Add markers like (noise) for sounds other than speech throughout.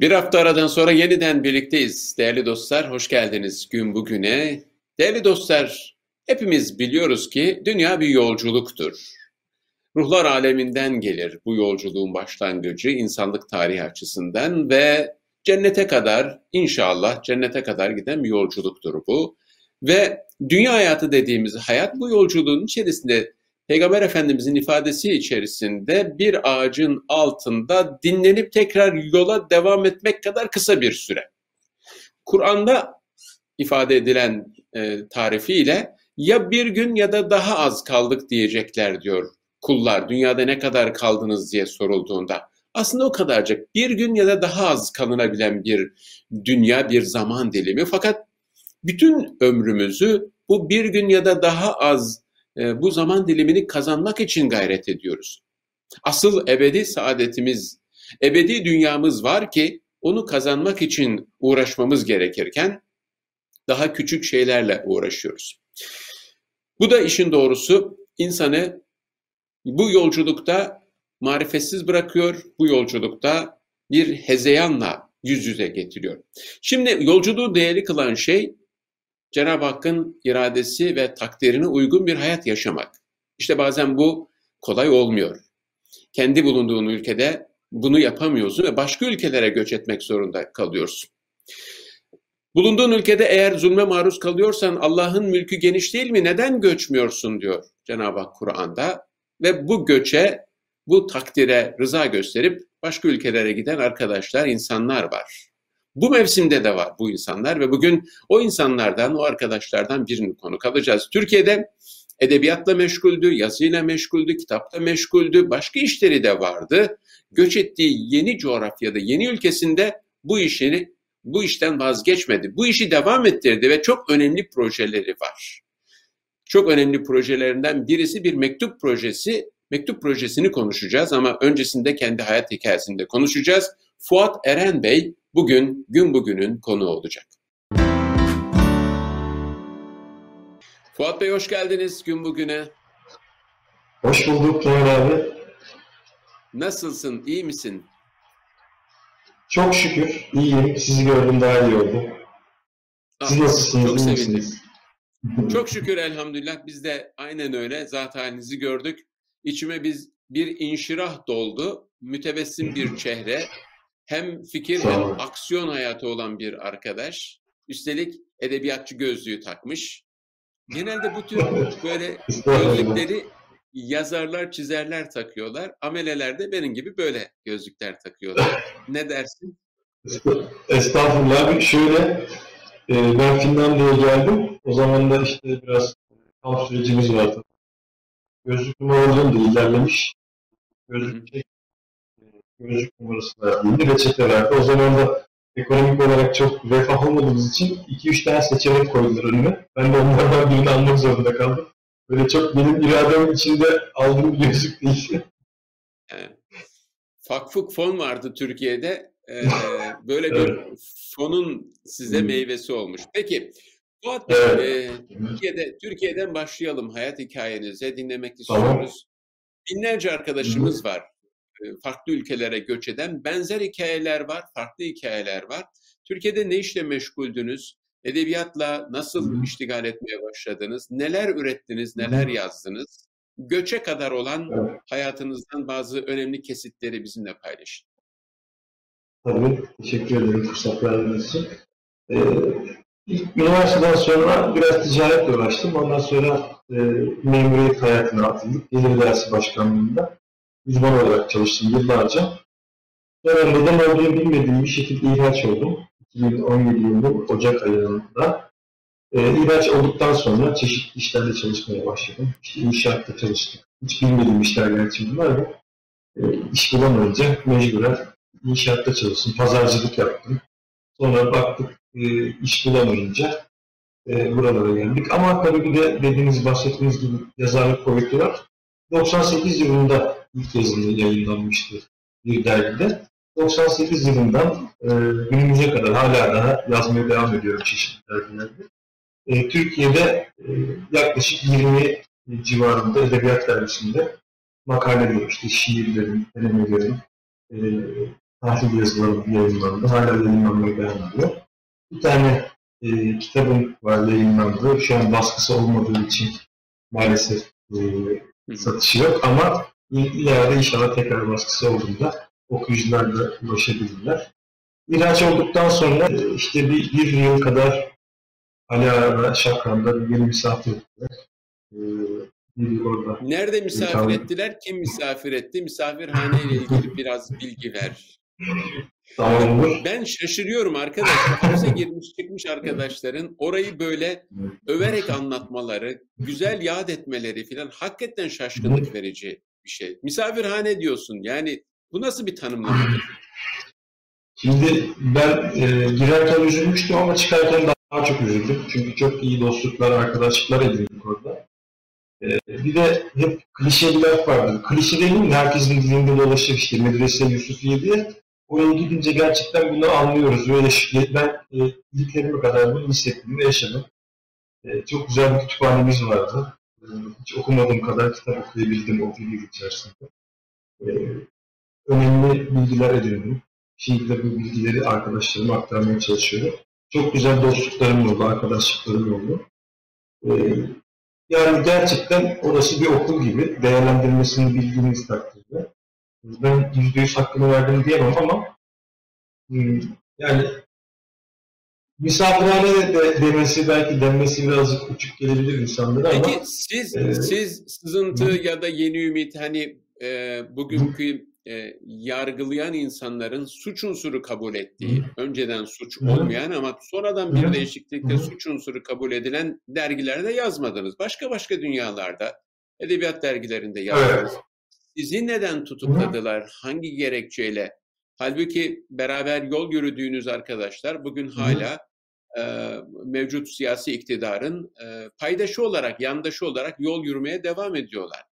Bir hafta aradan sonra yeniden birlikteyiz. Değerli dostlar, hoş geldiniz gün bugüne. Değerli dostlar, hepimiz biliyoruz ki dünya bir yolculuktur. Ruhlar aleminden gelir bu yolculuğun başlangıcı insanlık tarihi açısından ve cennete kadar inşallah cennete kadar giden bir yolculuktur bu. Ve dünya hayatı dediğimiz hayat bu yolculuğun içerisinde Peygamber Efendimizin ifadesi içerisinde bir ağacın altında dinlenip tekrar yola devam etmek kadar kısa bir süre. Kur'an'da ifade edilen e, tarifiyle ya bir gün ya da daha az kaldık diyecekler diyor kullar. Dünyada ne kadar kaldınız diye sorulduğunda. Aslında o kadarcık bir gün ya da daha az kalınabilen bir dünya, bir zaman dilimi. Fakat bütün ömrümüzü bu bir gün ya da daha az e, bu zaman dilimini kazanmak için gayret ediyoruz. Asıl ebedi saadetimiz, ebedi dünyamız var ki onu kazanmak için uğraşmamız gerekirken daha küçük şeylerle uğraşıyoruz. Bu da işin doğrusu insanı bu yolculukta marifetsiz bırakıyor, bu yolculukta bir hezeyanla yüz yüze getiriyor. Şimdi yolculuğu değerli kılan şey Cenab-ı Hakk'ın iradesi ve takdirine uygun bir hayat yaşamak. İşte bazen bu kolay olmuyor. Kendi bulunduğun ülkede bunu yapamıyorsun ve başka ülkelere göç etmek zorunda kalıyorsun. Bulunduğun ülkede eğer zulme maruz kalıyorsan Allah'ın mülkü geniş değil mi? Neden göçmüyorsun diyor Cenab-ı Hak Kur'an'da. Ve bu göçe, bu takdire rıza gösterip başka ülkelere giden arkadaşlar, insanlar var. Bu mevsimde de var bu insanlar ve bugün o insanlardan, o arkadaşlardan birini konu kalacağız. Türkiye'de edebiyatla meşguldü, yazıyla meşguldü, kitapla meşguldü, başka işleri de vardı. Göç ettiği yeni coğrafyada, yeni ülkesinde bu işini bu işten vazgeçmedi. Bu işi devam ettirdi ve çok önemli projeleri var. Çok önemli projelerinden birisi bir mektup projesi. Mektup projesini konuşacağız ama öncesinde kendi hayat hikayesinde konuşacağız. Fuat Eren Bey bugün gün bugünün konu olacak. Fuat Bey hoş geldiniz gün bugüne. Hoş bulduk Kemal abi. Nasılsın, iyi misin? Çok şükür iyiyim. Sizi gördüm daha iyi oldu. Siz ah, nasılsınız? Çok sevindim. (laughs) çok şükür elhamdülillah biz de aynen öyle zat halinizi gördük. İçime biz bir inşirah doldu. Mütebessim bir (laughs) çehre, hem fikir hem aksiyon hayatı olan bir arkadaş. Üstelik edebiyatçı gözlüğü takmış. Genelde bu tür böyle gözlükleri yazarlar, çizerler takıyorlar. Ameleler de benim gibi böyle gözlükler takıyorlar. Ne dersin? Estağfurullah. Şöyle e, ben Finlandiya'ya geldim. O zaman da işte biraz kamp sürecimiz vardı. Gözlük numaralarım da ilerlemiş. Gözlük gözlük numarası verdiğinde reçete verdi. O zaman da ekonomik olarak çok refah olmadığımız için 2-3 tane seçenek koydular önüme. Ben de onlardan birini almak zorunda kaldım. Böyle çok benim iradem içinde aldığım bir gözlük değil. Evet. Fakfuk fon vardı Türkiye'de. Ee, (laughs) böyle bir evet. fonun size meyvesi olmuş. Peki Fuat evet. e, Türkiye'de, Türkiye'den başlayalım hayat hikayenize dinlemek istiyoruz. Tamam. Binlerce arkadaşımız var farklı ülkelere göç eden benzer hikayeler var, farklı hikayeler var. Türkiye'de ne işle meşguldünüz? Edebiyatla nasıl iştigal etmeye başladınız? Neler ürettiniz, neler yazdınız? Göçe kadar olan hayatınızdan bazı önemli kesitleri bizimle paylaşın. Tabii, teşekkür ederim fırsat verdiğiniz için. Ee, ilk üniversiteden sonra biraz ticaretle uğraştım. Ondan sonra e, memuriyet hayatına atıldık. Gelir dersi başkanlığında uzman olarak çalıştım yıllarca. Sonra neden olduğunu bilmediğim bir şekilde ihraç oldum. 2017 yılının Ocak ayında. E, ihraç olduktan sonra çeşitli işlerde çalışmaya başladım. İşte inşaatta çalıştık. Hiç bilmediğim işler gerçi bunlar ama e, iş bulamayınca mecburen inşaatta çalıştım. Pazarcılık yaptım. Sonra baktık e, iş bulamayınca e, buralara geldik. Ama tabii bir de dediğiniz, bahsettiğiniz gibi yazarlık boyutu var. 98 yılında ilk yazılı yayınlanmıştı bir dergide. 98 yılından e, günümüze kadar hala daha yazmaya devam ediyorum çeşitli dergilerde. E, Türkiye'de e, yaklaşık 20 civarında edebiyat dergisinde makalelerim, işte şiirlerim, denemelerim, e, tahlil yazılarım yayınlandı. Hala yayınlanmaya devam ediyor. Bir tane e, kitabım var yayınlandı. Şu an baskısı olmadığı için maalesef e, satışı yok ama ileride inşallah tekrar baskısı olduğunda okuyucular da ulaşabilirler. İhraç olduktan sonra e, işte bir, bir yıl kadar Ali Ara Şakran'da bir yeni misafir ettiler. Ee, orada. Nerede misafir tamam. ettiler? Kim misafir etti? Misafirhane ile ilgili biraz bilgi ver. Tamam olur. Ben şaşırıyorum arkadaşlar. Hapse girmiş çıkmış arkadaşların orayı böyle överek anlatmaları, güzel yad etmeleri filan hakikaten şaşkınlık verici bir şey. Misafirhane diyorsun. Yani bu nasıl bir tanımlamadır? Şimdi ben e, girerken üzülmüştüm ama çıkarken daha çok üzüldüm. Çünkü çok iyi dostluklar, arkadaşlıklar edindik orada. E, bir de hep klişe bir laf vardır. Klişe demeyeyim de herkesin dilinde dolaşır işte medrese Yusufiye diye. Oraya gidince gerçekten bunu anlıyoruz. Böyle ben e, iliklerime kadar bunu hissettim ve yaşadım. E, çok güzel bir kütüphanemiz vardı. Hiç okumadığım kadar kitap okuyabildim o bir yıl içerisinde. E, önemli bilgiler edindim. Şimdi bu bilgileri arkadaşlarıma aktarmaya çalışıyorum. Çok güzel dostluklarım oldu, arkadaşlıklarım oldu. Ee, yani gerçekten orası bir okul gibi değerlendirmesini bildiğiniz takdirde. Ben yüzde yüz hakkını verdim diyemem ama hmm, yani misafirhane de demesi belki denmesi birazcık küçük gelebilir insanlara ama. Peki siz, e, siz sızıntı hı. ya da yeni ümit hani e, bugünkü e, yargılayan insanların suç unsuru kabul ettiği, Hı. önceden suç olmayan ama sonradan bir Hı. değişiklikle Hı. suç unsuru kabul edilen dergilerde yazmadınız. Başka başka dünyalarda, edebiyat dergilerinde yazdınız. Evet. Sizi neden tutukladılar? Hı. Hangi gerekçeyle? Halbuki beraber yol yürüdüğünüz arkadaşlar bugün hala mevcut siyasi iktidarın e, paydaşı olarak, yandaşı olarak yol yürümeye devam ediyorlar.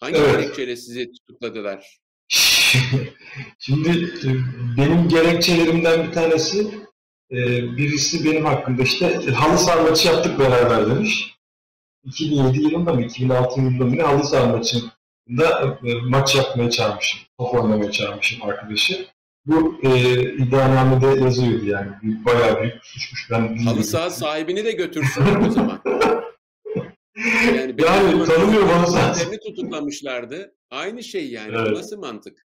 Hangi evet. gerekçeyle sizi tutukladılar? (laughs) Şimdi e, benim gerekçelerimden bir tanesi e, birisi benim hakkında işte e, halı saha maçı yaptık beraber demiş. 2007 yılında mı 2006 yılında mı ne halı saha maçında maç yapmaya çağırmışım. Top oynamaya çağırmışım arkadaşı. Bu e, iddianamede yazıyordu yani. Bayağı büyük suçmuş. Ben halı saha sahibini de götürsün o zaman. (laughs) Yani, yani tanımıyorum halı sahasını tutuklamışlardı. Aynı şey yani. Evet. Nasıl mantık?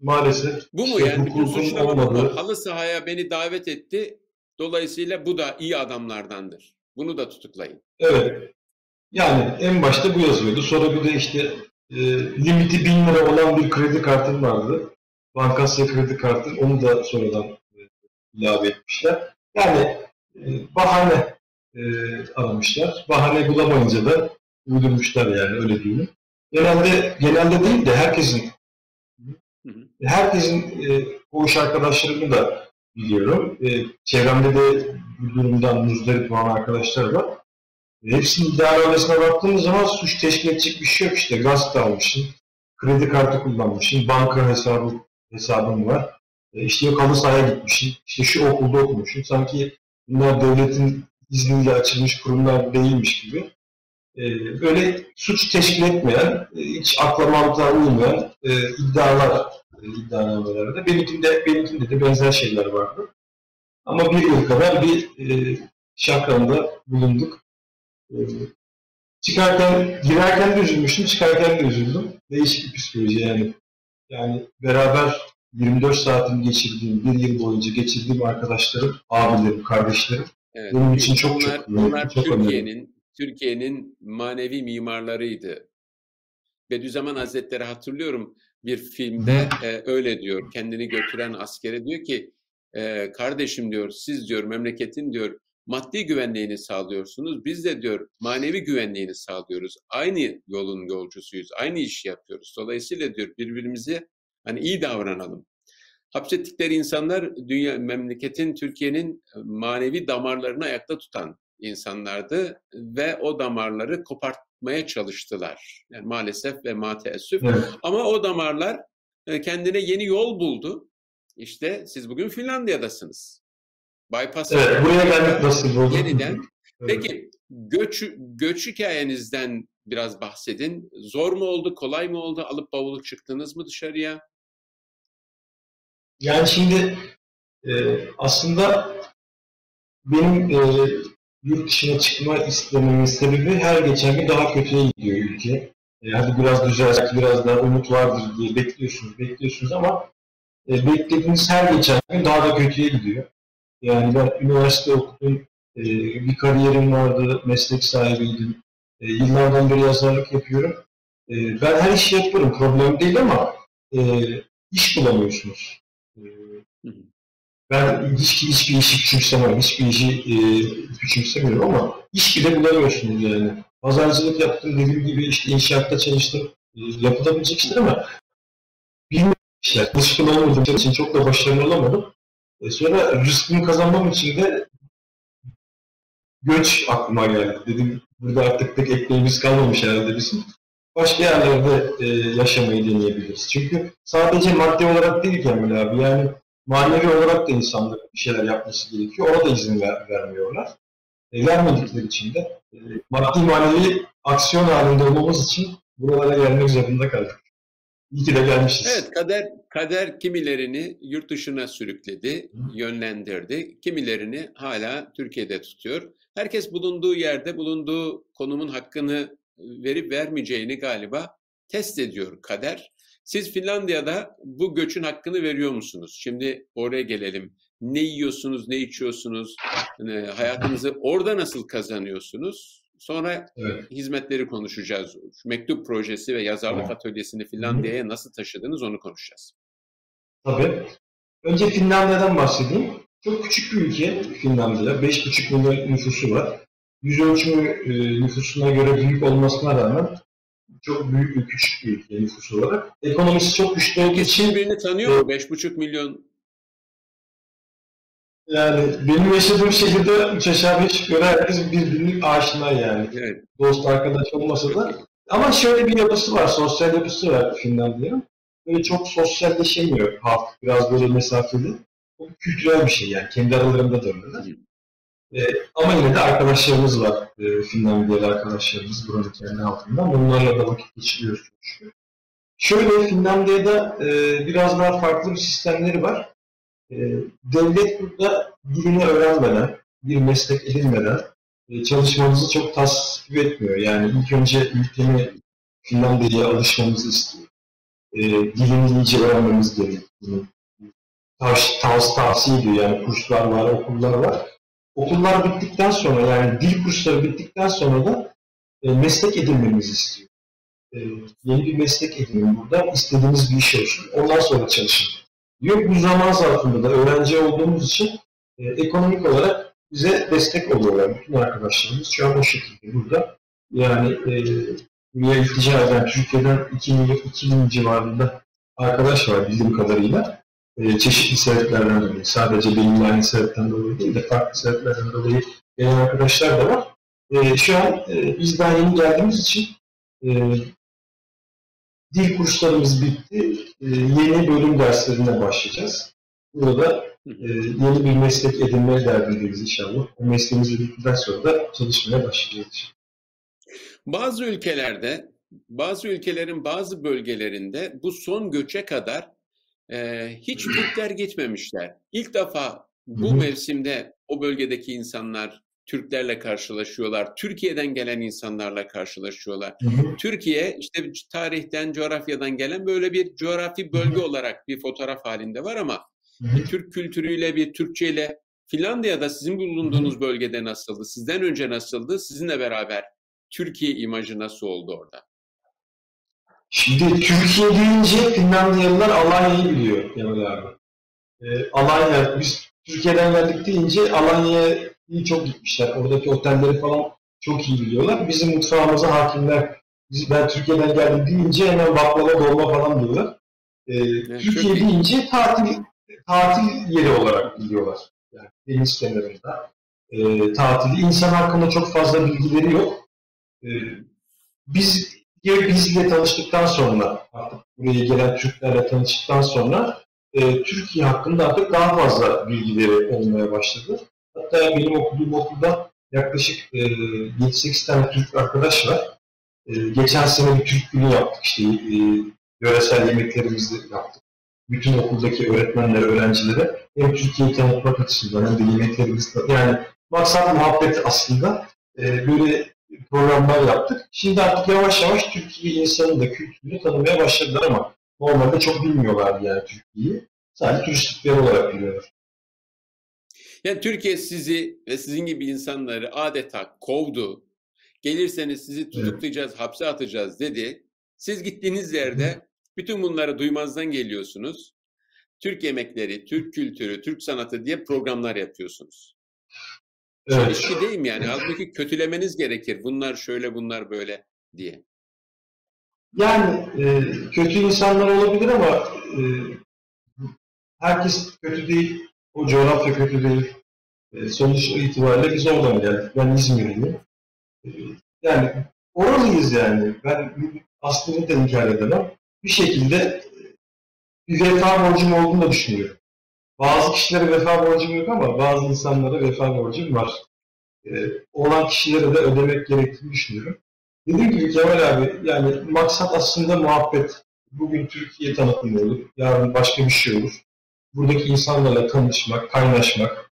Maalesef. Bu mu işte yani? Bütün suçlama bu Halı sahaya beni davet etti. Dolayısıyla bu da iyi adamlardandır. Bunu da tutuklayın. Evet. Yani en başta bu yazıyordu. Sonra bir de işte e, limiti bin lira olan bir kredi kartım vardı. Bankasya kredi kartı. Onu da sonradan e, ilave etmişler. Yani e, bahane e, aramışlar. Bahane bulamayınca da uydurmuşlar yani öyle diyeyim. Genelde genelde değil de herkesin herkesin e, koğuş arkadaşlarımı da biliyorum. E, çevremde de bu durumdan muzdarip olan arkadaşlar var. E, hepsinin iddianamesine baktığımız zaman suç teşkil edecek bir şey yok işte. Gazete almışsın, kredi kartı kullanmışsın, banka hesabı hesabın var. E, işte yok halı sahaya gitmişsin, işte şu okulda okumuşsun. Sanki bunlar devletin izniyle açılmış kurumlar değilmiş gibi e, böyle suç teşkil etmeyen, e, hiç akla mantığa uymayan e, iddialar e, iddianamelerde. Benimkinde, benimkinde de benzer şeyler vardı. Ama bir yıl kadar bir e, şakramda bulunduk. E, çıkarken, girerken de üzülmüştüm, çıkarken de üzüldüm. Değişik bir psikoloji yani. Yani beraber 24 saatimi geçirdiğim, bir yıl boyunca geçirdiğim arkadaşlarım, abilerim, kardeşlerim. Evet. Benim için çok bunlar, çok Bunlar Türkiye'nin Türkiye'nin manevi mimarlarıydı. Bediüzzaman Hazretleri hatırlıyorum bir filmde e, öyle diyor. Kendini götüren askere diyor ki e, kardeşim diyor siz diyor memleketin diyor maddi güvenliğini sağlıyorsunuz. Biz de diyor manevi güvenliğini sağlıyoruz. Aynı yolun yolcusuyuz. Aynı işi yapıyoruz. Dolayısıyla diyor birbirimize hani iyi davranalım. Hapsettikleri insanlar dünya memleketin Türkiye'nin manevi damarlarını ayakta tutan insanlardı ve o damarları kopartmaya çalıştılar. Yani maalesef ve mateessüf. Evet. Ama o damarlar e, kendine yeni yol buldu. İşte siz bugün Finlandiya'dasınız. Bypass evet, buraya gelmek nasıl oldu? Yeniden. Peki göç, göç hikayenizden biraz bahsedin. Zor mu oldu, kolay mı oldu? Alıp bavulu çıktınız mı dışarıya? Yani şimdi e, aslında benim e, yurt dışına çıkma istememin sebebi her geçen gün daha kötüye gidiyor ülke. E, hadi biraz düzelsin, biraz daha umut vardır diye bekliyorsunuz, bekliyorsunuz ama e, beklediğiniz her geçen gün daha da kötüye gidiyor. Yani ben üniversite okudum, e, bir kariyerim vardı, meslek sahibiydim. E, yıllardan beri yazarlık yapıyorum. E, ben her işi yaparım, problem değil ama e, iş bulamıyorsunuz. E, ben hiç, hiçbir işi küçümsemem, hiçbir işi e, küçümsemiyorum ama iş bile bulamıyorsunuz yani. Pazarcılık yaptım, dediğim gibi işte inşaatta çalıştım, e, yapılabilecek işler ama bilmiyorum işler. Alışkın olmadığım için çok da başarılı olamadım. E, sonra rızkımı kazanmam için de göç aklıma geldi. Dedim burada artık tek ekmeğimiz kalmamış herhalde bizim. Başka yerlerde e, yaşamayı deneyebiliriz. Çünkü sadece maddi olarak değil Kemal abi. Yani manevi olarak da insanların bir şeyler yapması gerekiyor. Ona da izin ver, vermiyorlar. E, vermedikleri için de e, maddi manevi aksiyon halinde olmamız için buralara gelmek zorunda kaldık. İyi ki de gelmişiz. Evet, kader kader kimilerini yurt dışına sürükledi, yönlendirdi. Kimilerini hala Türkiye'de tutuyor. Herkes bulunduğu yerde, bulunduğu konumun hakkını verip vermeyeceğini galiba test ediyor kader. Siz Finlandiya'da bu göçün hakkını veriyor musunuz? Şimdi oraya gelelim. Ne yiyorsunuz, ne içiyorsunuz, hani hayatınızı orada nasıl kazanıyorsunuz? Sonra evet. hizmetleri konuşacağız. Mektup projesi ve yazarlık atölyesini Finlandiya'ya nasıl taşıdınız onu konuşacağız. Tabii. Önce Finlandiya'dan bahsedeyim. Çok küçük bir ülke Finlandiya. 5,5 milyon nüfusu var. Yüz ölçümü e, nüfusuna göre büyük olmasına rağmen çok büyük bir küçük bir ülke nüfus olarak. Ekonomisi çok güçlü olduğu için... Birbirini tanıyor mu? 5,5 milyon yani benim yaşadığım şehirde üç aşağı beş yukarı herkes birbirinin aşina yani. Evet. Dost arkadaş olmasa da. Ama şöyle bir yapısı var, sosyal yapısı var Finlandiya'nın. Böyle çok sosyalleşemiyor halk, biraz böyle mesafeli. Bu kültürel bir şey yani, kendi aralarında da öyle. Ee, ama yine de arkadaşlarımız var, e, Finlandiyalı arkadaşlarımız buranın kendi altında. Bunlarla da vakit geçiriyoruz. Şöyle Finlandiya'da e, biraz daha farklı bir sistemleri var. E, devlet burada dilini öğrenmeden, bir meslek edinmeden e, çalışmamızı çok tasvip etmiyor. Yani ilk önce ülkemi Finlandiya'ya alışmamızı istiyor. E, dilini iyice öğrenmemiz gerekiyor. Tavs tavs tavsiye ediyor. Yani kurslar var, okullar var. Okullar bittikten sonra yani dil kursları bittikten sonra da e, meslek edinmemizi istiyor. E, yeni bir meslek edinin burada. istediğiniz bir iş olsun. Ondan sonra çalışın diyor. Bu zaman zarfında da öğrenci olduğumuz için e, ekonomik olarak bize destek oluyorlar bütün arkadaşlarımız. Şu an o şekilde burada. Yani e, buraya iltica eden Türkiye'den 2000, 2000 civarında arkadaş var bildiğim kadarıyla. E, çeşitli sebeplerden dolayı. Sadece benimle aynı sebepten dolayı değil de farklı sebeplerden dolayı gelen arkadaşlar da var. E, şu an e, biz daha yeni geldiğimiz için e, dil kurslarımız bitti. E, yeni bölüm derslerine başlayacağız. Burada e, yeni bir meslek edinme derdindeyiz inşallah. O mesleğimizi bittikten sonra da çalışmaya başlayacağız. Bazı ülkelerde, bazı ülkelerin bazı bölgelerinde bu son göçe kadar e, hiç Türkler gitmemişler. İlk defa bu mevsimde o bölgedeki insanlar Türklerle karşılaşıyorlar. Türkiye'den gelen insanlarla karşılaşıyorlar. Hı hı. Türkiye işte tarihten, coğrafyadan gelen böyle bir coğrafi bölge hı olarak bir fotoğraf halinde var ama bir Türk kültürüyle, bir Türkçeyle Finlandiya'da sizin bulunduğunuz bölgede nasıldı? Sizden önce nasıldı? Sizinle beraber Türkiye imajı nasıl oldu orada? Şimdi Türkiye deyince Finlandiyalılar Alanya'yı biliyor Kemal abi. Ee, Alanya, biz Türkiye'den geldik deyince Alanya'ya iyi çok gitmişler. Oradaki otelleri falan çok iyi biliyorlar. Bizim mutfağımıza hakimler. Biz, ben Türkiye'den geldim deyince hemen baklava dolma falan diyorlar. Ee, evet, Türkiye deyince tatil tatil yeri olarak biliyorlar. Yani deniz kenarında. E, tatili. İnsan hakkında çok fazla bilgileri yok. E, biz bizle tanıştıktan sonra artık buraya gelen Türklerle tanıştıktan sonra e, Türkiye hakkında artık daha fazla bilgileri olmaya başladı. Hatta benim okuduğum okulda yaklaşık e, 7-8 tane Türk arkadaş var. E, geçen sene bir Türk günü yaptık işte e, yöresel yemeklerimizi yaptık. bütün okuldaki öğretmenlere, öğrencilere hem Türkiye'yi tanıtmak açısından hem de yemeklerimiz yani maksat muhabbet aslında e, böyle programlar yaptık. Şimdi artık yavaş yavaş Türkiye insanın da kültürünü tanımaya başladılar ama normalde çok bilmiyorlardı yani Türkiye'yi. Sadece turistik bir yer olarak biliyorlar. Yani Türkiye sizi ve sizin gibi insanları adeta kovdu. Gelirseniz sizi tutuklayacağız, evet. hapse atacağız dedi. Siz gittiğiniz yerde bütün bunları duymazdan geliyorsunuz. Türk yemekleri, Türk kültürü, Türk sanatı diye programlar yapıyorsunuz. Evet. Çelişki değil mi yani? Halbuki kötülemeniz gerekir. Bunlar şöyle, bunlar böyle diye. Yani e, kötü insanlar olabilir ama e, herkes kötü değil. O coğrafya kötü değil. E, sonuç itibariyle biz oradan geldik. Ben İzmirliyim. E, yani oralıyız yani. Ben aslında da inkar edemem. Bir şekilde bir vefa borcum olduğunu da düşünüyorum. Bazı kişilere vefa borcum yok ama bazı insanlara vefa borcum var. Ee, olan kişilere de ödemek gerektiğini düşünüyorum. Dediğim gibi Kemal abi, yani maksat aslında muhabbet. Bugün Türkiye tanıtımı olur, yarın başka bir şey olur. Buradaki insanlarla tanışmak, kaynaşmak.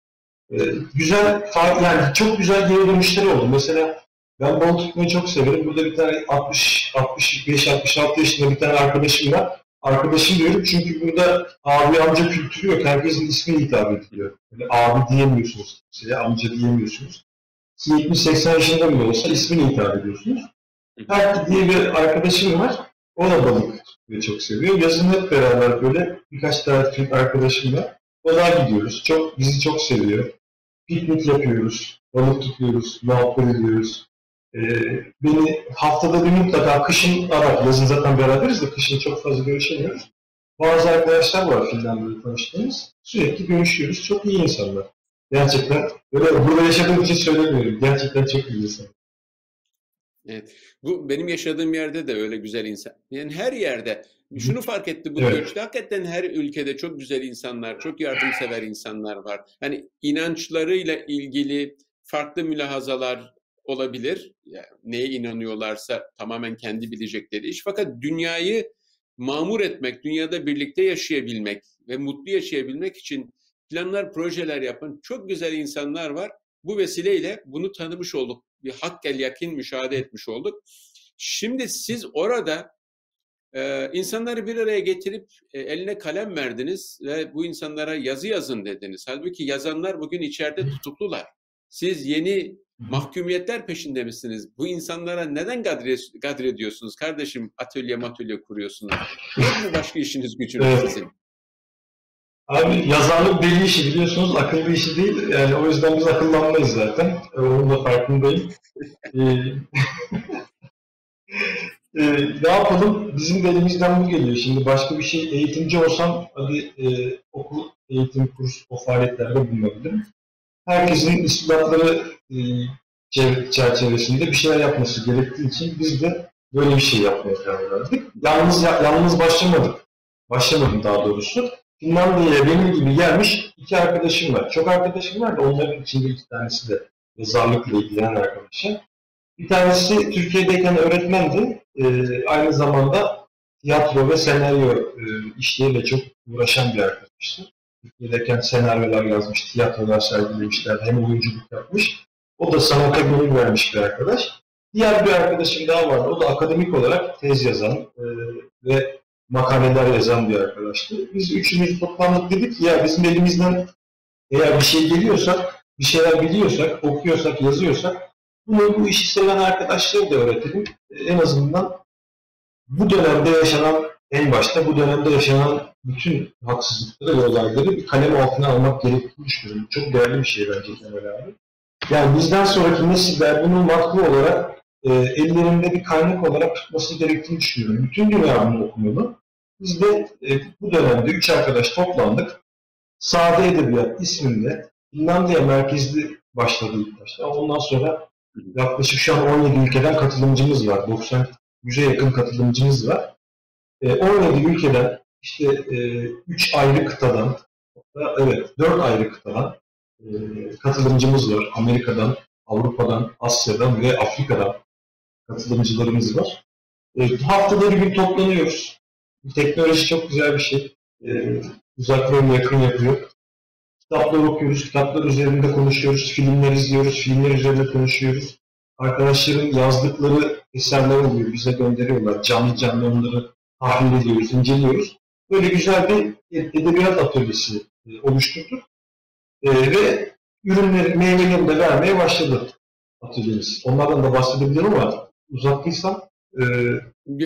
Ee, güzel, yani çok güzel geri dönüşleri oldu. Mesela ben balık tutmayı çok severim. Burada bir tane 60, 65, 66 yaşında bir tane arkadaşım var. Arkadaşım diyorum çünkü burada abi amca kültürü yok. Herkesin ismi hitap ediliyor. Böyle abi diyemiyorsunuz kimseye, amca diyemiyorsunuz. 70-80 yaşında bile olsa ismini hitap ediyorsunuz. Berk diye bir arkadaşım var. O da balık tutmayı çok seviyor. Yazın hep beraber böyle birkaç tane Türk arkadaşımla balığa gidiyoruz. Çok, bizi çok seviyor. Piknik yapıyoruz, balık tutuyoruz, muhabbet ediyoruz. Ee, beni haftada bir mutlaka kışın arar. Yazın zaten beraberiz de kışın çok fazla görüşemiyoruz. Bazı arkadaşlar var Finlandiya'da tanıştığımız. Sürekli görüşüyoruz. Çok iyi insanlar. Gerçekten böyle burada yaşadığım için söylemiyorum. Gerçekten çok iyi insan. Evet. Bu benim yaşadığım yerde de öyle güzel insan. Yani her yerde şunu fark etti bu evet. görüşte. Hakikaten her ülkede çok güzel insanlar, çok yardımsever insanlar var. Hani inançlarıyla ilgili farklı mülahazalar olabilir. Yani neye inanıyorlarsa tamamen kendi bilecekleri iş. Fakat dünyayı mamur etmek, dünyada birlikte yaşayabilmek ve mutlu yaşayabilmek için planlar, projeler yapan çok güzel insanlar var. Bu vesileyle bunu tanımış olduk. Bir hakkel yakin müşahede etmiş olduk. Şimdi siz orada e, insanları bir araya getirip e, eline kalem verdiniz ve bu insanlara yazı yazın dediniz. Halbuki yazanlar bugün içeride tutuklular. Siz yeni mahkumiyetler peşinde misiniz? Bu insanlara neden gadre, gadre ediyorsunuz? Kardeşim atölye matölye kuruyorsunuz. Yok mu başka işiniz gücünüz evet. sizin? Abi yazarlık deli işi biliyorsunuz akıllı işi değil. Yani o yüzden biz akıllanmayız zaten. Onun da farkındayım. ee, (laughs) e, ne yapalım? Bizim de elimizden bu geliyor. Şimdi başka bir şey eğitimci olsam hadi e, okul, eğitim, kurs, o faaliyetlerde bulunabilirim. Herkesin istidatları e, çerçevesinde bir şeyler yapması gerektiği için biz de böyle bir şey yapmaya karar verdik. Yalnız, yalnız başlamadık. Başlamadım daha doğrusu. Finlandiya'ya benim gibi gelmiş iki arkadaşım var. Çok arkadaşım var da onların içinde iki tanesi de yazarlıkla ilgilenen arkadaşım. Bir tanesi Türkiye'deyken öğretmendi. Ee, aynı zamanda tiyatro ve senaryo e, işleriyle çok uğraşan bir arkadaştı. Türkiye'deyken senaryolar yazmış, tiyatrolar sergilemişler, hem oyunculuk yapmış. O da sanata gönül vermiş bir arkadaş. Diğer bir arkadaşım daha vardı. O da akademik olarak tez yazan e, ve makaleler yazan bir arkadaştı. Biz üçümüz toplandık dedik ya bizim elimizden eğer bir şey geliyorsa, bir şeyler biliyorsak, okuyorsak, yazıyorsak bunu bu işi seven arkadaşları da öğretelim. En azından bu dönemde yaşanan, en başta bu dönemde yaşanan bütün haksızlıkları ve olayları bir kalem altına almak gerektiğini düşünüyorum. Çok değerli bir şey bence Kemal abi. Yani bizden sonraki nesiller bunu matbu olarak e, ellerinde bir kaynak olarak tutması gerektiğini düşünüyorum. Bütün dünya bunu okumalı. Biz de e, bu dönemde üç arkadaş toplandık. Sade Edebiyat isminde Finlandiya merkezli başladı ilk başta. Ondan sonra yaklaşık şu an 17 ülkeden katılımcımız var. 90 100'e yakın katılımcımız var. E, 17 ülkeden işte e, 3 ayrı kıtadan evet 4 ayrı kıtadan e, katılımcımız var. Amerika'dan, Avrupa'dan, Asya'dan ve Afrika'dan katılımcılarımız var. E, haftada bir gün toplanıyoruz. Teknoloji çok güzel bir şey. e, uzak ve yakın yapıyor. Kitaplar okuyoruz, kitaplar üzerinde konuşuyoruz, filmler izliyoruz, filmler üzerinde konuşuyoruz. Arkadaşların yazdıkları eserler oluyor, bize gönderiyorlar. Canlı canlı onları tahlil ediyoruz, inceliyoruz. Böyle güzel bir edebiyat atölyesi e, oluşturduk. E, ve ürünleri, meyvelerini de vermeye başladı atölyemiz. Onlardan da bahsedebilirim ama uzattıysam e,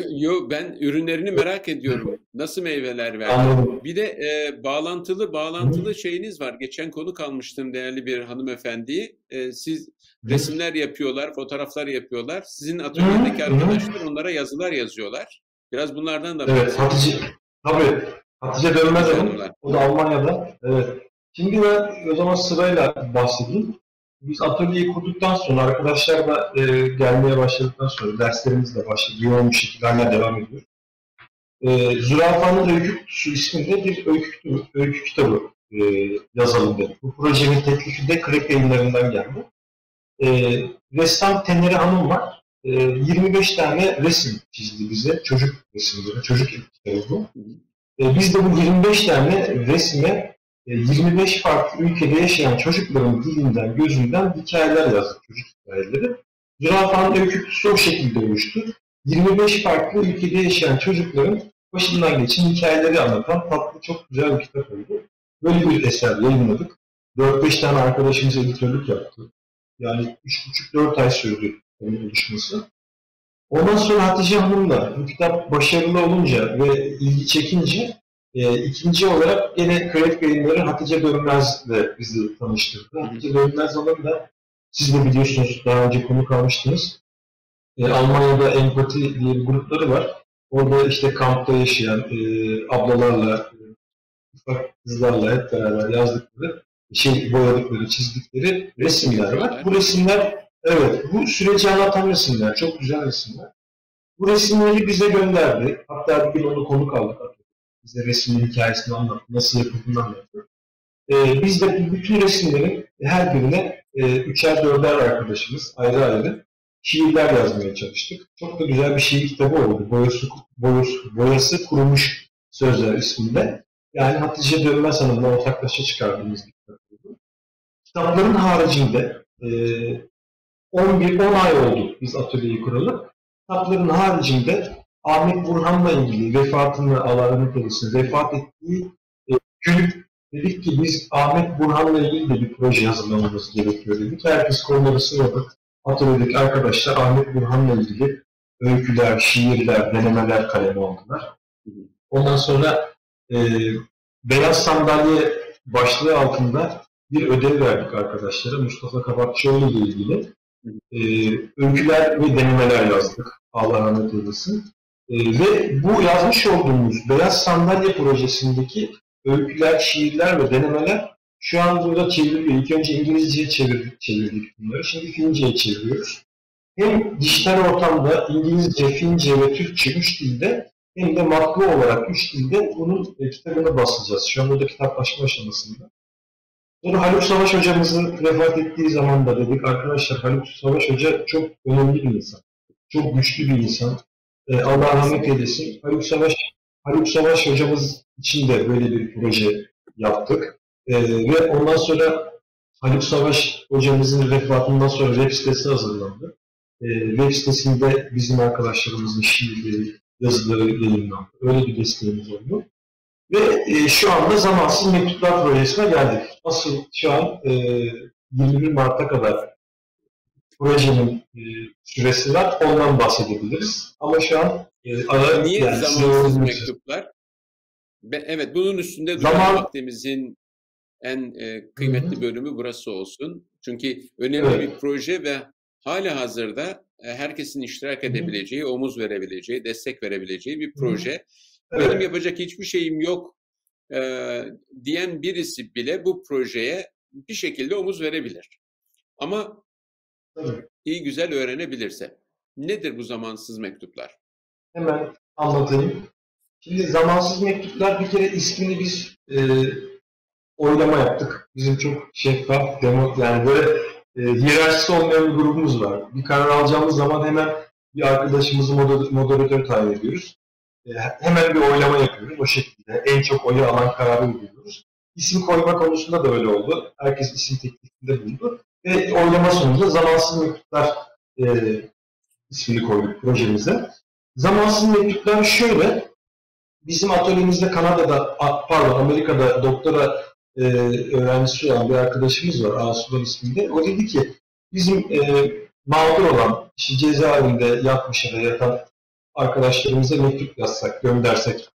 Yo, ben ürünlerini merak ediyorum. Nasıl meyveler verdi? Anladım. Bir de e, bağlantılı bağlantılı Hı. şeyiniz var. Geçen konu kalmıştım değerli bir hanımefendi. E, siz Hı. resimler yapıyorlar, fotoğraflar yapıyorlar. Sizin atölyedeki Hı. arkadaşlar onlara yazılar yazıyorlar. Biraz bunlardan da Evet, Hatice. Tabii. Hatice Dönmez Hanım. O da Almanya'da. Evet. Şimdi ben o zaman sırayla bahsedeyim. Biz atölyeyi kurduktan sonra arkadaşlar da e, gelmeye başladıktan sonra derslerimiz de başladı. Yoğun bir şekilde hala devam ediyor. E, Zürafa'nın Öykü Kutusu isminde bir öykü, öykü kitabı e, yazalım dedik. Bu projenin teklifi de Krek yayınlarından geldi. E, ressam Teneri Hanım var. E, 25 tane resim çizdi bize. Çocuk resimleri, çocuk kitabı bu. E, biz de bu 25 tane resme 25 e, farklı ülkede yaşayan çocukların dilinden, gözünden hikayeler yazdık, çocuk hikayeleri. Zürafa'nın öyküsü o şekilde oluştu. 25 farklı ülkede yaşayan çocukların başından geçen hikayeleri anlatan tatlı, çok güzel bir kitap oldu. Böyle bir eser yayınladık. 4-5 tane arkadaşımız editörlük yaptı. Yani 3,5-4 ay sürdü onun oluşması. Ondan sonra Hatice Hanım'la bu kitap başarılı olunca ve ilgi çekince e, ikinci olarak yine Kredi Yayınları Hatice Dönmez'le bizi tanıştırdı. Hatice Dönmez Hanım da siz de biliyorsunuz daha önce konu kalmıştınız. E, Almanya'da Empati diye bir grupları var. Orada işte kampta yaşayan e, ablalarla, e, ufak kızlarla hep beraber yazdıkları, şey boyadıkları, çizdikleri resimler var. Bu resimler, evet, bu süreci anlatan resimler, çok güzel resimler. Bu resimleri bize gönderdi. Hatta bir gün onu konuk aldık bize resmin hikayesini anlattı, nasıl yapıldığını anlattı. E, biz de bütün resimlerin her birine e, üçer dörder arkadaşımız ayrı ayrı şiirler yazmaya çalıştık. Çok da güzel bir şiir kitabı oldu. Boyası, boyası, boyası kurumuş sözler isminde. Yani Hatice Dönmez Hanım'la ortaklaşa çıkardığımız bir kitap oldu. Kitapların haricinde e, 11-10 ay oldu biz atölyeyi kuralı. Kitapların haricinde Ahmet Burhan'la ilgili vefatını Allah rahmet vefat ettiği e, gün dedik ki biz Ahmet Burhan'la ilgili de bir proje hazırlamamız gerekiyor dedik. Herkes konuları sıraladık. Atölyedeki arkadaşlar Ahmet Burhan'la ilgili öyküler, şiirler, denemeler kalemi aldılar. Ondan sonra e, Beyaz Sandalye başlığı altında bir ödev verdik arkadaşlara. Mustafa Kabakçıoğlu ile ilgili. E, öyküler ve denemeler yazdık. Allah rahmet eylesin. E, ve bu yazmış olduğumuz Beyaz Sandalye projesindeki öyküler, şiirler ve denemeler şu an burada çevriliyor. İlk önce İngilizceye çevirdik, çevirdik bunları. Şimdi Fince'ye çeviriyoruz. Hem dijital ortamda İngilizce, Fince ve Türkçe üç dilde hem de matbu olarak üç dilde bunun e, kitabını basacağız. Şu anda da kitaplaşma aşamasında. Sonra Haluk Savaş hocamızın vefat ettiği zaman da dedik arkadaşlar Haluk Savaş Hoca çok önemli bir insan. Çok güçlü bir insan. E, Allah rahmet eylesin. Haluk Savaş, Haluk Savaş hocamız için de böyle bir proje yaptık. E, ve ondan sonra Haluk Savaş hocamızın vefatından sonra web sitesi hazırlandı. E, web sitesinde bizim arkadaşlarımızın şiirleri, yazıları yayınlandı. Öyle bir desteğimiz oldu. Ve e, şu anda Zamansız Mektuplar Projesi'ne geldik. Asıl şu an e, 21 Mart'a kadar projenin e, süresi var. Ondan bahsedebiliriz. Ama şu an e, ara, Niye yani zamansız mektuplar? Ben, evet bunun üstünde duran Zaman... vaktimizin en e, kıymetli Hı-hı. bölümü burası olsun. Çünkü önemli evet. bir proje ve hala hazırda e, herkesin iştirak edebileceği, Hı-hı. omuz verebileceği, destek verebileceği bir proje. Evet. Benim yapacak hiçbir şeyim yok e, diyen birisi bile bu projeye bir şekilde omuz verebilir. Ama Tabii. iyi güzel öğrenebilirse. Nedir bu zamansız mektuplar? Hemen anlatayım. Şimdi zamansız mektuplar bir kere ismini biz e, oylama yaptık. Bizim çok şeffaf, demo, yani böyle e, hiyerarşisi olmayan bir grubumuz var. Bir karar alacağımız zaman hemen bir arkadaşımızı moder moderatör tayin ediyoruz. E, hemen bir oylama yapıyoruz. O şekilde en çok oyu alan kararı uyguluyoruz. İsim koyma konusunda da öyle oldu. Herkes isim teklifinde bulundu. Ve oylama sonucunda zamansız mektuplar e, ismini koyduk projemize. Zamansız mektuplar şöyle, bizim atölyemizde Kanada'da, pardon Amerika'da doktora e, öğrencisi olan bir arkadaşımız var, Asuman isminde. O dedi ki, bizim e, mağdur olan, işte cezaevinde yatmış ya da yatan arkadaşlarımıza mektup yazsak, göndersek,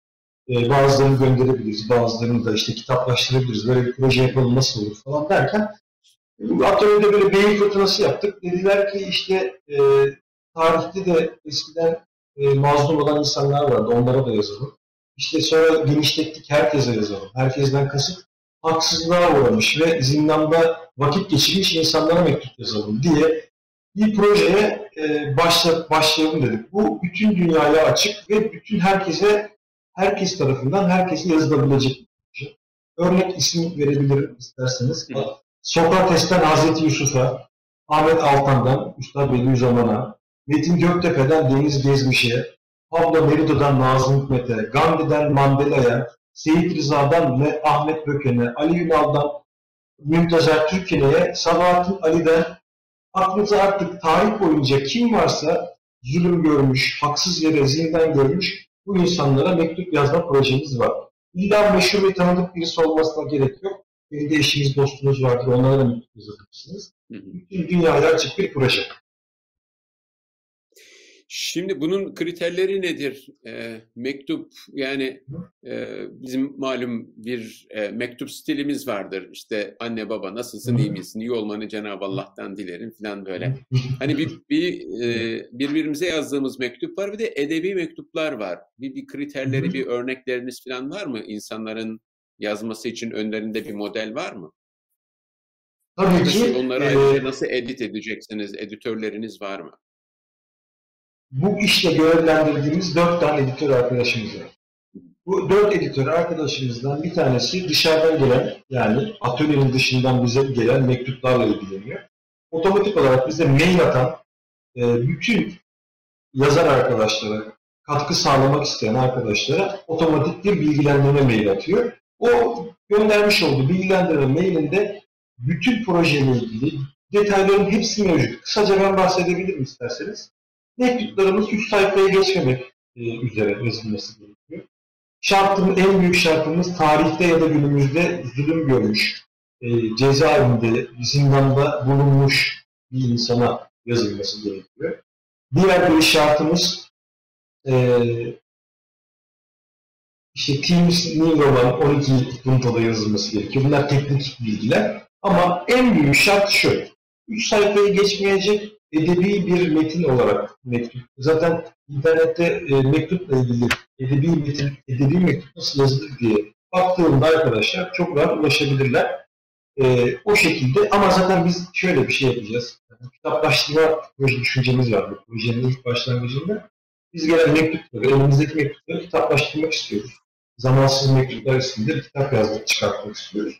e, bazılarını gönderebiliriz, bazılarını da işte kitaplaştırabiliriz, böyle bir proje yapalım nasıl olur falan derken atölyede böyle beyin fırtınası yaptık. Dediler ki işte e, tarihte de eskiden e, mazlum olan insanlar vardı, onlara da yazalım. İşte sonra genişlettik, herkese yazalım. Herkesten kasıt haksızlığa uğramış ve zindanda vakit geçirmiş insanlara mektup yazalım diye bir projeye e, başla, başlayalım dedik. Bu bütün dünyaya açık ve bütün herkese, herkes tarafından herkese yazılabilecek bir proje. Örnek isim verebilirim isterseniz. Sokrates'ten Hazreti Yusuf'a, Ahmet Altan'dan Üstad Bediüzzaman'a, Metin Göktepe'den Deniz Gezmiş'e, Pablo Neruda'dan Nazım Hikmet'e, Gandhi'den Mandela'ya, Seyit Rıza'dan ve Ahmet Böken'e, Ali Ünal'dan Müntazer Türkiye'ye, Sabahattin Ali'den aklınıza artık tarih boyunca kim varsa zulüm görmüş, haksız yere zindan görmüş bu insanlara mektup yazma projemiz var. İlla meşhur ve tanıdık birisi olmasına gerek yok. Benim de eşiniz, dostunuz vardır. Onlara da mektup yazabilirsiniz. Bütün dünyaya açık bir proje. Şimdi bunun kriterleri nedir? E, mektup yani e, bizim malum bir e, mektup stilimiz vardır. İşte anne baba nasılsın iyi misin iyi olmanı Cenab-ı Allah'tan dilerim falan böyle. Hani bir, bir e, birbirimize yazdığımız mektup var bir de edebi mektuplar var. Bir, bir kriterleri bir örnekleriniz falan var mı? İnsanların yazması için önlerinde bir model var mı? Tabii ki. Onları e, nasıl edit edeceksiniz? Editörleriniz var mı? Bu işle görevlendirdiğimiz dört tane editör arkadaşımız var. Bu dört editör arkadaşımızdan bir tanesi dışarıdan gelen yani atölyenin dışından bize gelen mektuplarla ilgileniyor. Otomatik olarak bize mail atan e, bütün yazar arkadaşlara, katkı sağlamak isteyen arkadaşlara otomatik bir bilgilendirme mail atıyor. O göndermiş olduğu bilgilendirme mailinde bütün projeyle ilgili detayların hepsi mevcut. Kısaca ben bahsedebilirim isterseniz mektuplarımız 3 sayfaya geçmemek e, üzere yazılması gerekiyor. Şartımız, en büyük şartımız tarihte ya da günümüzde zulüm görmüş, e, cezaevinde, zindanda bulunmuş bir insana yazılması gerekiyor. Diğer bir şartımız e, işte Teams New olan 12 puntoda yazılması gerekiyor. Bunlar teknik bilgiler. Ama en büyük şart şu. 3 sayfayı geçmeyecek, edebi bir metin olarak mektup. Zaten internette e, mektupla ilgili edebi metin, edebi mektup nasıl yazılır diye baktığımda arkadaşlar çok rahat ulaşabilirler. E, o şekilde ama zaten biz şöyle bir şey yapacağız. Yani, kitaplaştırma proje düşüncemiz var bu projenin ilk başlangıcında. Biz gelen mektupları, elimizdeki mektupları kitaplaştırmak istiyoruz. Zamansız mektuplar isimli kitap yazmak, çıkartmak istiyoruz.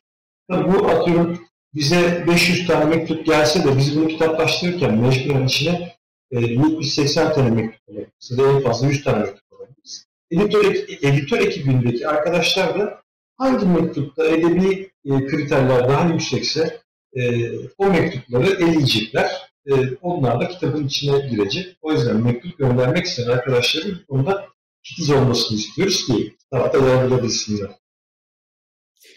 Tabii bu atıyorum bize 500 tane mektup gelse de biz bunu kitaplaştırırken mecburen içine e, 70-80 tane mektup olabiliriz. Ya da en fazla 100 tane mektup olabiliriz. Editör, editör ekibindeki arkadaşlar da hangi mektupta edebi e, kriterler daha yüksekse e, o mektupları eleyecekler. E, onlar da kitabın içine girecek. O yüzden mektup göndermek isteyen arkadaşların bu konuda titiz olmasını istiyoruz ki kitapta yargılabilsinler.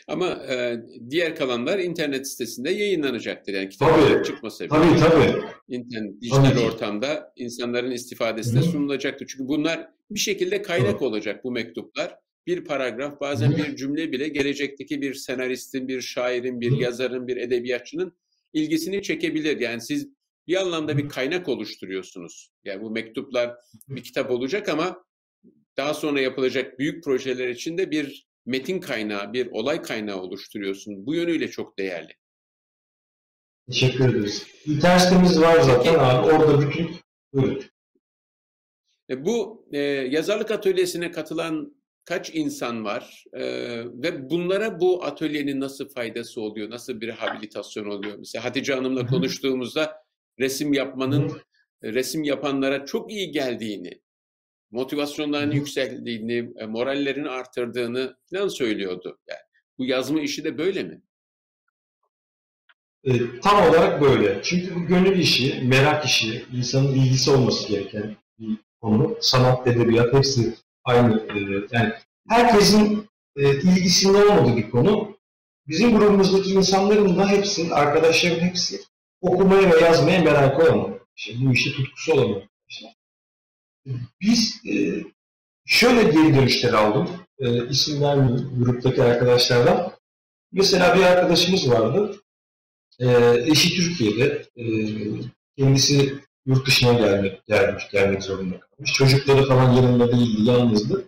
Ama e, diğer kalanlar internet sitesinde yayınlanacaktır. Yani kitap çıkmasa bile. Tabii tabii. İnternet, dijital tabii. ortamda insanların istifadesine sunulacaktır. Çünkü bunlar bir şekilde kaynak olacak bu mektuplar. Bir paragraf, bazen bir cümle bile gelecekteki bir senaristin, bir şairin, bir yazarın, bir edebiyatçının ilgisini çekebilir. Yani siz bir anlamda bir kaynak oluşturuyorsunuz. Yani bu mektuplar bir kitap olacak ama daha sonra yapılacak büyük projeler için de bir metin kaynağı, bir olay kaynağı oluşturuyorsun. Bu yönüyle çok değerli. Teşekkür ederiz. İnternet sitemiz var zaten abi. Orada bütün... Buyurun. E, bu e, yazarlık atölyesine katılan kaç insan var e, ve bunlara bu atölyenin nasıl faydası oluyor, nasıl bir rehabilitasyon oluyor? Mesela Hatice Hanım'la konuştuğumuzda resim yapmanın resim yapanlara çok iyi geldiğini, motivasyonlarını yükseldiğini, e, morallerini artırdığını falan söylüyordu. Yani bu yazma işi de böyle mi? E, tam olarak böyle. Çünkü bu gönül işi, merak işi, insanın ilgisi olması gereken bir konu. Sanat, edebiyat hepsi aynı. E, yani herkesin e, ilgisinde olmadığı bir konu. Bizim grubumuzdaki insanların da hepsi, arkadaşların hepsi okumaya ve yazmaya merakı olan. İşte bu işe tutkusu olan arkadaşlar. Biz e, şöyle geri dönüşler aldım. E, isim vermeyeyim gruptaki arkadaşlardan. Mesela bir arkadaşımız vardı. E, eşi Türkiye'de. E, kendisi yurt dışına gelmek, gelmiş, gelmek zorunda kalmış. Çocukları falan yanında değildi, yalnızdı.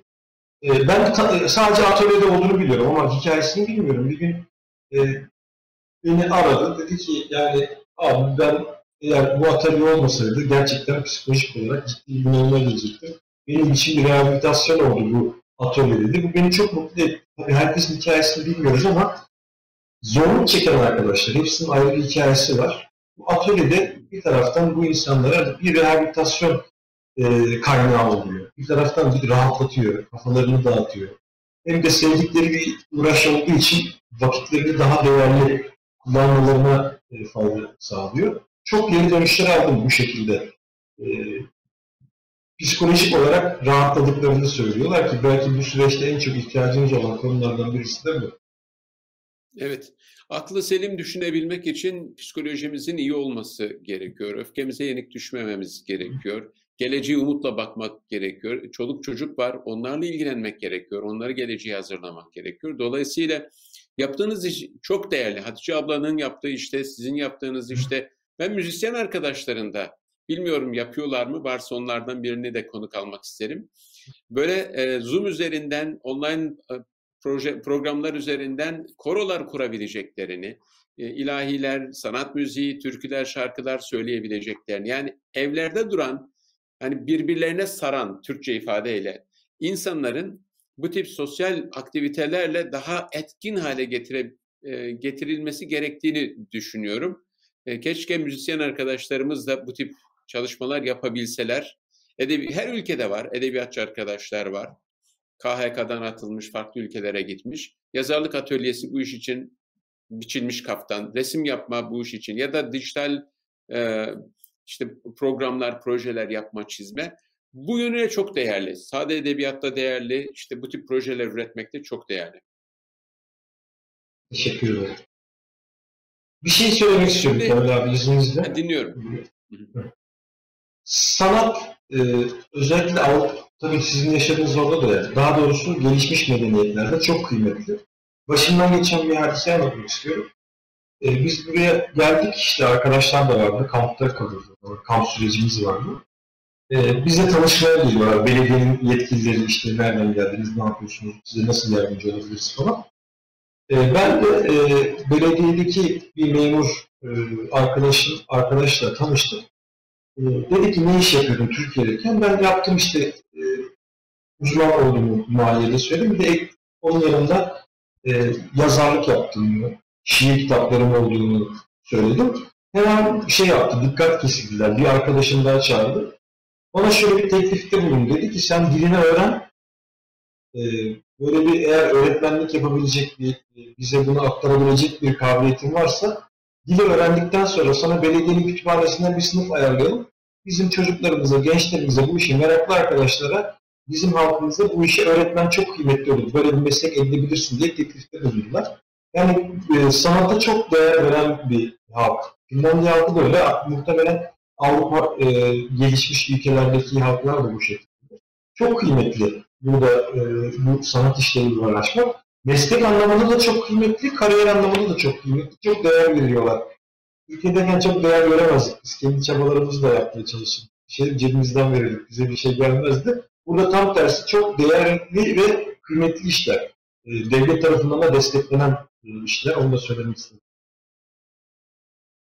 Ben sadece atölyede olduğunu biliyorum ama hikayesini bilmiyorum. Bir gün beni aradı. Dedi ki yani abi ben eğer bu atölye olmasaydı gerçekten psikolojik olarak ciddi bir bunalıma girecektim. Benim için bir rehabilitasyon oldu bu atölye dedi. Bu beni çok mutlu etti. Tabii herkesin hikayesini bilmiyoruz ama zorluk çeken arkadaşlar, hepsinin ayrı bir hikayesi var. Bu atölyede bir taraftan bu insanlara bir rehabilitasyon e, kaynağı oluyor. Bir taraftan bir rahatlatıyor, kafalarını dağıtıyor. Hem de sevdikleri bir uğraş olduğu için vakitlerini daha değerli kullanmalarına e, fayda sağlıyor. Çok geri dönüşler aldım bu şekilde. E, psikolojik olarak rahatladıklarını söylüyorlar ki belki bu süreçte en çok ihtiyacımız olan konulardan birisi de bu. Evet, aklı selim düşünebilmek için psikolojimizin iyi olması gerekiyor. Öfkemize yenik düşmememiz gerekiyor. Geleceği umutla bakmak gerekiyor. Çoluk çocuk var, onlarla ilgilenmek gerekiyor. Onları geleceğe hazırlamak gerekiyor. Dolayısıyla yaptığınız iş çok değerli. Hatice ablanın yaptığı işte, sizin yaptığınız işte. Ben müzisyen arkadaşlarında bilmiyorum yapıyorlar mı? Varsa onlardan birini de konuk almak isterim. Böyle e, Zoom üzerinden online e, proje programlar üzerinden korolar kurabileceklerini, e, ilahiler, sanat müziği, türküler, şarkılar söyleyebileceklerini yani evlerde duran hani birbirlerine saran Türkçe ifadeyle insanların bu tip sosyal aktivitelerle daha etkin hale getire, e, getirilmesi gerektiğini düşünüyorum. E, keşke müzisyen arkadaşlarımız da bu tip çalışmalar yapabilseler. Edebi, her ülkede var, edebiyatçı arkadaşlar var. KHK'dan atılmış, farklı ülkelere gitmiş. Yazarlık atölyesi bu iş için biçilmiş kaftan. Resim yapma bu iş için ya da dijital e, işte programlar, projeler yapma, çizme. Bu yönüne çok değerli. Sade edebiyatta değerli, işte bu tip projeler üretmekte çok değerli. Teşekkür ederim. Bir şey söylemek istiyorum Kemal abi izninizle. Dinliyorum. Sanat e, özellikle Avrupa tabii sizin yaşadığınız orada da yani. Daha doğrusu gelişmiş medeniyetlerde çok kıymetli. Başımdan geçen bir hadise anlatmak istiyorum. Ee, biz buraya geldik işte arkadaşlar da vardı. Kampta kalıyordu. Kamp sürecimiz vardı. Ee, bize tanışmaya geliyorlar. Belediyenin yetkilileri işte nereden geldiniz, ne yapıyorsunuz, size nasıl yardımcı olabiliriz falan. Ee, ben de e, belediyedeki bir memur e, arkadaşım, arkadaşla tanıştım. E, dedi ki ne iş yapıyordun Türkiye'deyken? Ben yaptım işte e, uzman olduğumu maliyede söyledim. Bir de onun yanında e, yazarlık yaptığımı, şiir kitaplarım olduğunu söyledim. Hemen şey yaptı, dikkat kesildiler. Bir arkadaşım daha çağırdı. Ona şöyle bir teklifte bulun. Dedi ki sen dilini öğren. E, böyle bir eğer öğretmenlik yapabilecek bir, bize bunu aktarabilecek bir kabiliyetin varsa dili öğrendikten sonra sana belediyenin kütüphanesinden bir sınıf ayarlayalım. Bizim çocuklarımıza, gençlerimize, bu işi meraklı arkadaşlara bizim halkımızda bu işi öğretmen çok kıymetli olur. Böyle bir meslek edinebilirsin diye teklifte bulundular. Yani e, sanata çok değer veren bir halk. Finlandiya halkı da öyle. Muhtemelen Avrupa e, gelişmiş ülkelerdeki halklar da bu şekilde. Çok kıymetli burada e, bu sanat işleriyle uğraşmak. Meslek anlamında da çok kıymetli, kariyer anlamında da çok kıymetli. Çok değer veriyorlar. Ülkedeyken çok değer göremezdik. Biz kendi çabalarımızla yapmaya çalıştık. Şey cebimizden verirdik. Bize bir şey gelmezdi. Burada tam tersi çok değerli ve kıymetli işler. E, devlet tarafından da desteklenen e, işler. Onu da söylemek istedim.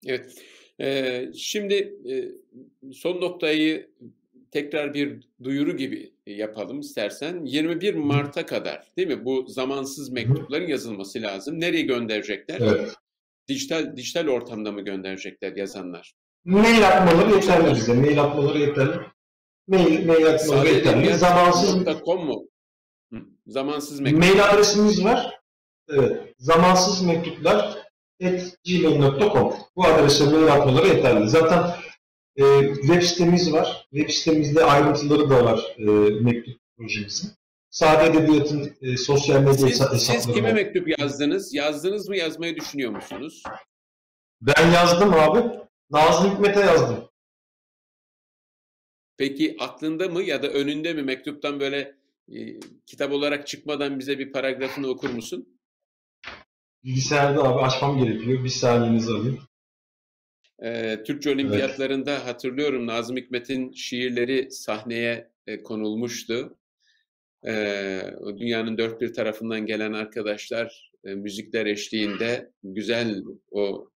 Evet. Ee, şimdi e, son noktayı tekrar bir duyuru gibi yapalım istersen. 21 Mart'a kadar değil mi? Bu zamansız mektupların yazılması lazım. Nereye gönderecekler? Evet. Dijital dijital ortamda mı gönderecekler yazanlar? Mail atmaları yeterli bize. Mail atmaları yeterli. mail, mail atmanız yeterli. Zamansız .com mu? Zamansız mektup. Mail adresimiz var. Evet. Zamansız mektuplar gmail.com Bu adrese mail atmaları yeterli. Zaten e, web sitemiz var. Web sitemizde ayrıntıları da var e, mektup projemizin. Sade Edebiyat'ın e, sosyal medya siz, hesapları Siz kime var. mektup yazdınız? Yazdınız mı yazmayı düşünüyor musunuz? Ben yazdım abi. Nazlı Hikmet'e yazdım. Peki aklında mı ya da önünde mi mektuptan böyle e, kitap olarak çıkmadan bize bir paragrafını okur musun? Bilgisayarda abi açmam gerekiyor. Bir saniyenizi alayım. E, Türkçe olimpiyatlarında evet. hatırlıyorum Nazım Hikmet'in şiirleri sahneye e, konulmuştu. E, dünyanın dört bir tarafından gelen arkadaşlar e, müzikler eşliğinde güzel o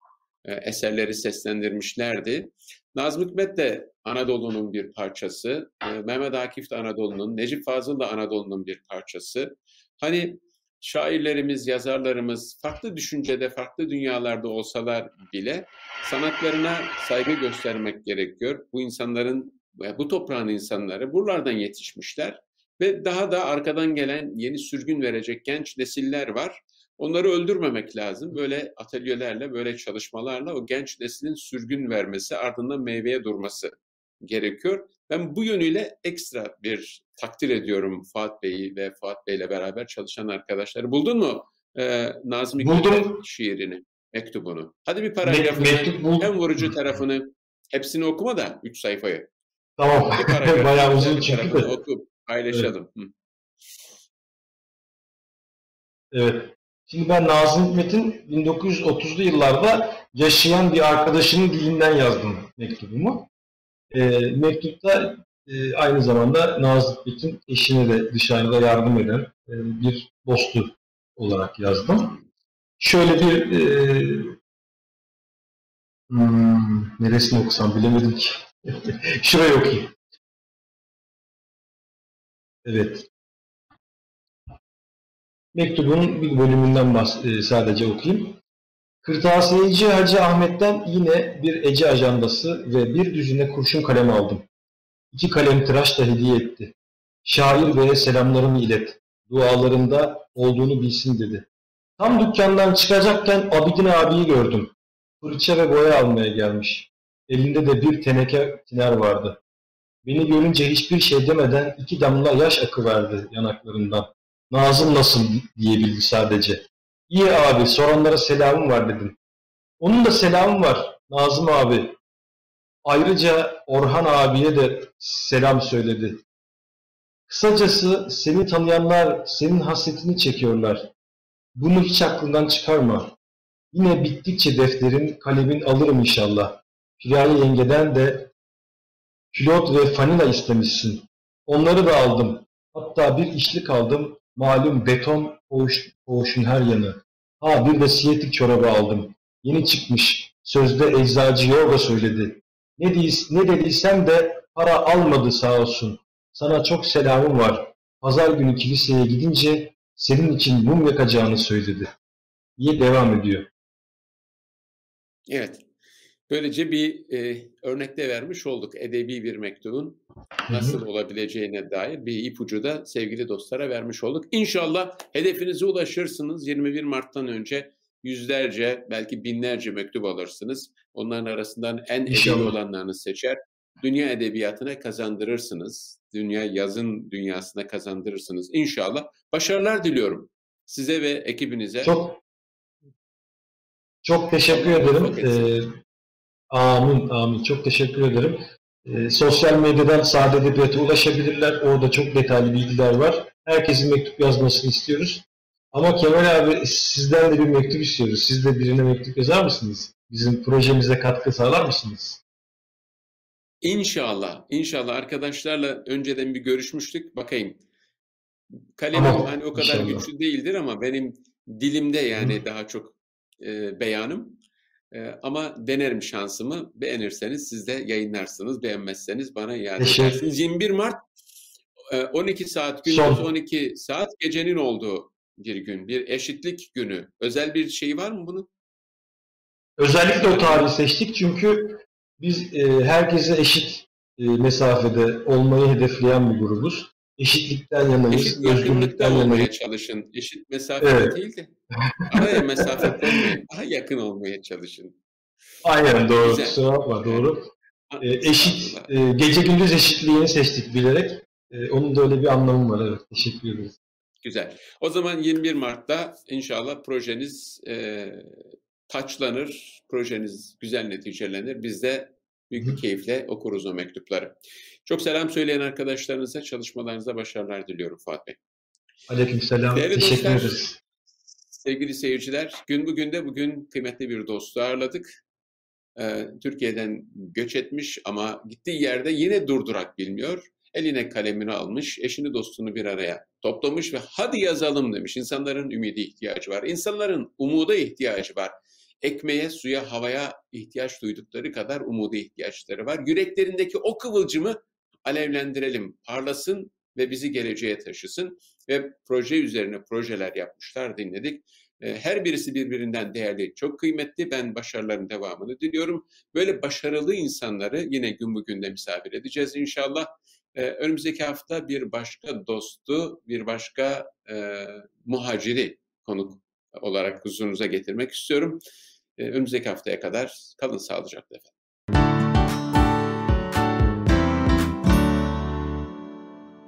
e, eserleri seslendirmişlerdi. Nazım Hikmet de Anadolu'nun bir parçası, e, Mehmet Akif de Anadolu'nun, Necip Fazıl da Anadolu'nun bir parçası. Hani şairlerimiz, yazarlarımız farklı düşüncede, farklı dünyalarda olsalar bile sanatlarına saygı göstermek gerekiyor. Bu insanların, bu toprağın insanları buralardan yetişmişler ve daha da arkadan gelen yeni sürgün verecek genç nesiller var. Onları öldürmemek lazım. Böyle atölyelerle, böyle çalışmalarla o genç neslin sürgün vermesi, ardından meyveye durması gerekiyor. Ben bu yönüyle ekstra bir takdir ediyorum Fuat Bey'i ve Fuat Bey'le beraber çalışan arkadaşları. Buldun mu e, Nazım Hikmet'in şiirini, mektubunu? Hadi bir paragrafını, Me- en vurucu tarafını, hepsini okuma da 3 sayfayı. Tamam, (laughs) bayağı uzun çünkü de. Oku, paylaşalım. Evet. evet. Şimdi ben Nazım Hikmet'in 1930'lu yıllarda yaşayan bir arkadaşının dilinden yazdım mektubumu. E, mektupta e, aynı zamanda Nazım Hikmet'in eşine de dışarıda yardım eden e, bir dostu olarak yazdım. Şöyle bir e, hmm, neresini okusam bilemedim ki. (laughs) Şurayı okuyayım. Evet. Mektubun bir bölümünden bahs- e, sadece okuyayım. Kırtasiyeci Hacı Ahmet'ten yine bir Ece ajandası ve bir düzine kurşun kalem aldım. İki kalem tıraş da hediye etti. Şair beye selamlarımı ilet. Dualarında olduğunu bilsin dedi. Tam dükkandan çıkacakken Abidin abiyi gördüm. Fırça ve boya almaya gelmiş. Elinde de bir teneke tiner vardı. Beni görünce hiçbir şey demeden iki damla yaş akıverdi yanaklarından. Nazım nasıl diyebildi sadece. İyi abi, soranlara selamım var dedim. Onun da selamı var, Nazım abi. Ayrıca Orhan abiye de selam söyledi. Kısacası seni tanıyanlar senin hasretini çekiyorlar. Bunu hiç aklından çıkarma. Yine bittikçe defterin, kalemin alırım inşallah. Piraye yengeden de külot ve fanila istemişsin. Onları da aldım. Hatta bir işlik aldım. Malum beton koğuş, koğuşun her yanı. Ha bir de siyetik çorabı aldım. Yeni çıkmış. Sözde eczacı yoga söyledi. Ne, deyiz, ne dediysem de para almadı sağ olsun. Sana çok selamım var. Pazar günü kiliseye gidince senin için mum yakacağını söyledi. diye devam ediyor. Evet. Böylece bir e, örnekte vermiş olduk edebi bir mektubun nasıl olabileceğine dair bir ipucu da sevgili dostlara vermiş olduk. İnşallah hedefinize ulaşırsınız. 21 Mart'tan önce yüzlerce belki binlerce mektup alırsınız. Onların arasından en edebi olanlarını seçer. Dünya edebiyatına kazandırırsınız. Dünya yazın dünyasına kazandırırsınız. İnşallah. Başarılar diliyorum size ve ekibinize. Çok çok teşekkür ederim. Ee, Amin, amin. Çok teşekkür ederim. E, sosyal medyadan Sade Edebiyat'a ulaşabilirler. Orada çok detaylı bilgiler var. Herkesin mektup yazmasını istiyoruz. Ama Kemal abi sizden de bir mektup istiyoruz. Siz de birine mektup yazar mısınız? Bizim projemize katkı sağlar mısınız? İnşallah. İnşallah arkadaşlarla önceden bir görüşmüştük. Bakayım. Kalemim ama, hani o kadar inşallah. güçlü değildir ama benim dilimde yani Hı. daha çok e, beyanım. Ee, ama denerim şansımı. Beğenirseniz siz de yayınlarsınız. Beğenmezseniz bana iade edersiniz. 21 Mart 12 e, saat gündüz Son. 12 saat gecenin olduğu bir gün. Bir eşitlik günü. Özel bir şey var mı bunun? Özellikle o tarihi seçtik çünkü biz e, herkese eşit e, mesafede olmayı hedefleyen bir grubuz. Eşitlikten yanayız, Eşit özgürlükten olmaya çalışın. Eşit mesafede Evet. değil de araya mesafe koymayın. Daha yakın olmaya çalışın. Aynen doğru. Güzel. Kusura bakma doğru. E, eşit, e, gece gündüz eşitliğini seçtik bilerek. E, onun da öyle bir anlamı var. Evet, teşekkür ederiz. Güzel. O zaman 21 Mart'ta inşallah projeniz e, taçlanır, projeniz güzel neticelenir. Biz de büyük bir keyifle okuruz o mektupları. Çok selam söyleyen arkadaşlarınıza, çalışmalarınıza başarılar diliyorum Fuat Bey. Aleykümselam. Değerli Teşekkür dostlar, ederiz. Sevgili seyirciler, gün bugün de bugün kıymetli bir dostu ağırladık. Ee, Türkiye'den göç etmiş ama gittiği yerde yine durdurak bilmiyor. Eline kalemini almış, eşini dostunu bir araya toplamış ve hadi yazalım demiş. İnsanların ümidi ihtiyacı var. İnsanların umuda ihtiyacı var. Ekmeğe, suya, havaya ihtiyaç duydukları kadar umuda ihtiyaçları var. Yüreklerindeki o kıvılcımı alevlendirelim, parlasın ve bizi geleceğe taşısın. Ve proje üzerine projeler yapmışlar, dinledik. E, Her birisi birbirinden değerli, çok kıymetli. Ben başarıların devamını diliyorum. Böyle başarılı insanları yine gün bugün de misafir edeceğiz inşallah. Ee, önümüzdeki hafta bir başka dostu, bir başka e, muhaciri konuk olarak huzurunuza getirmek istiyorum. Ee, önümüzdeki haftaya kadar kalın sağlıcakla efendim.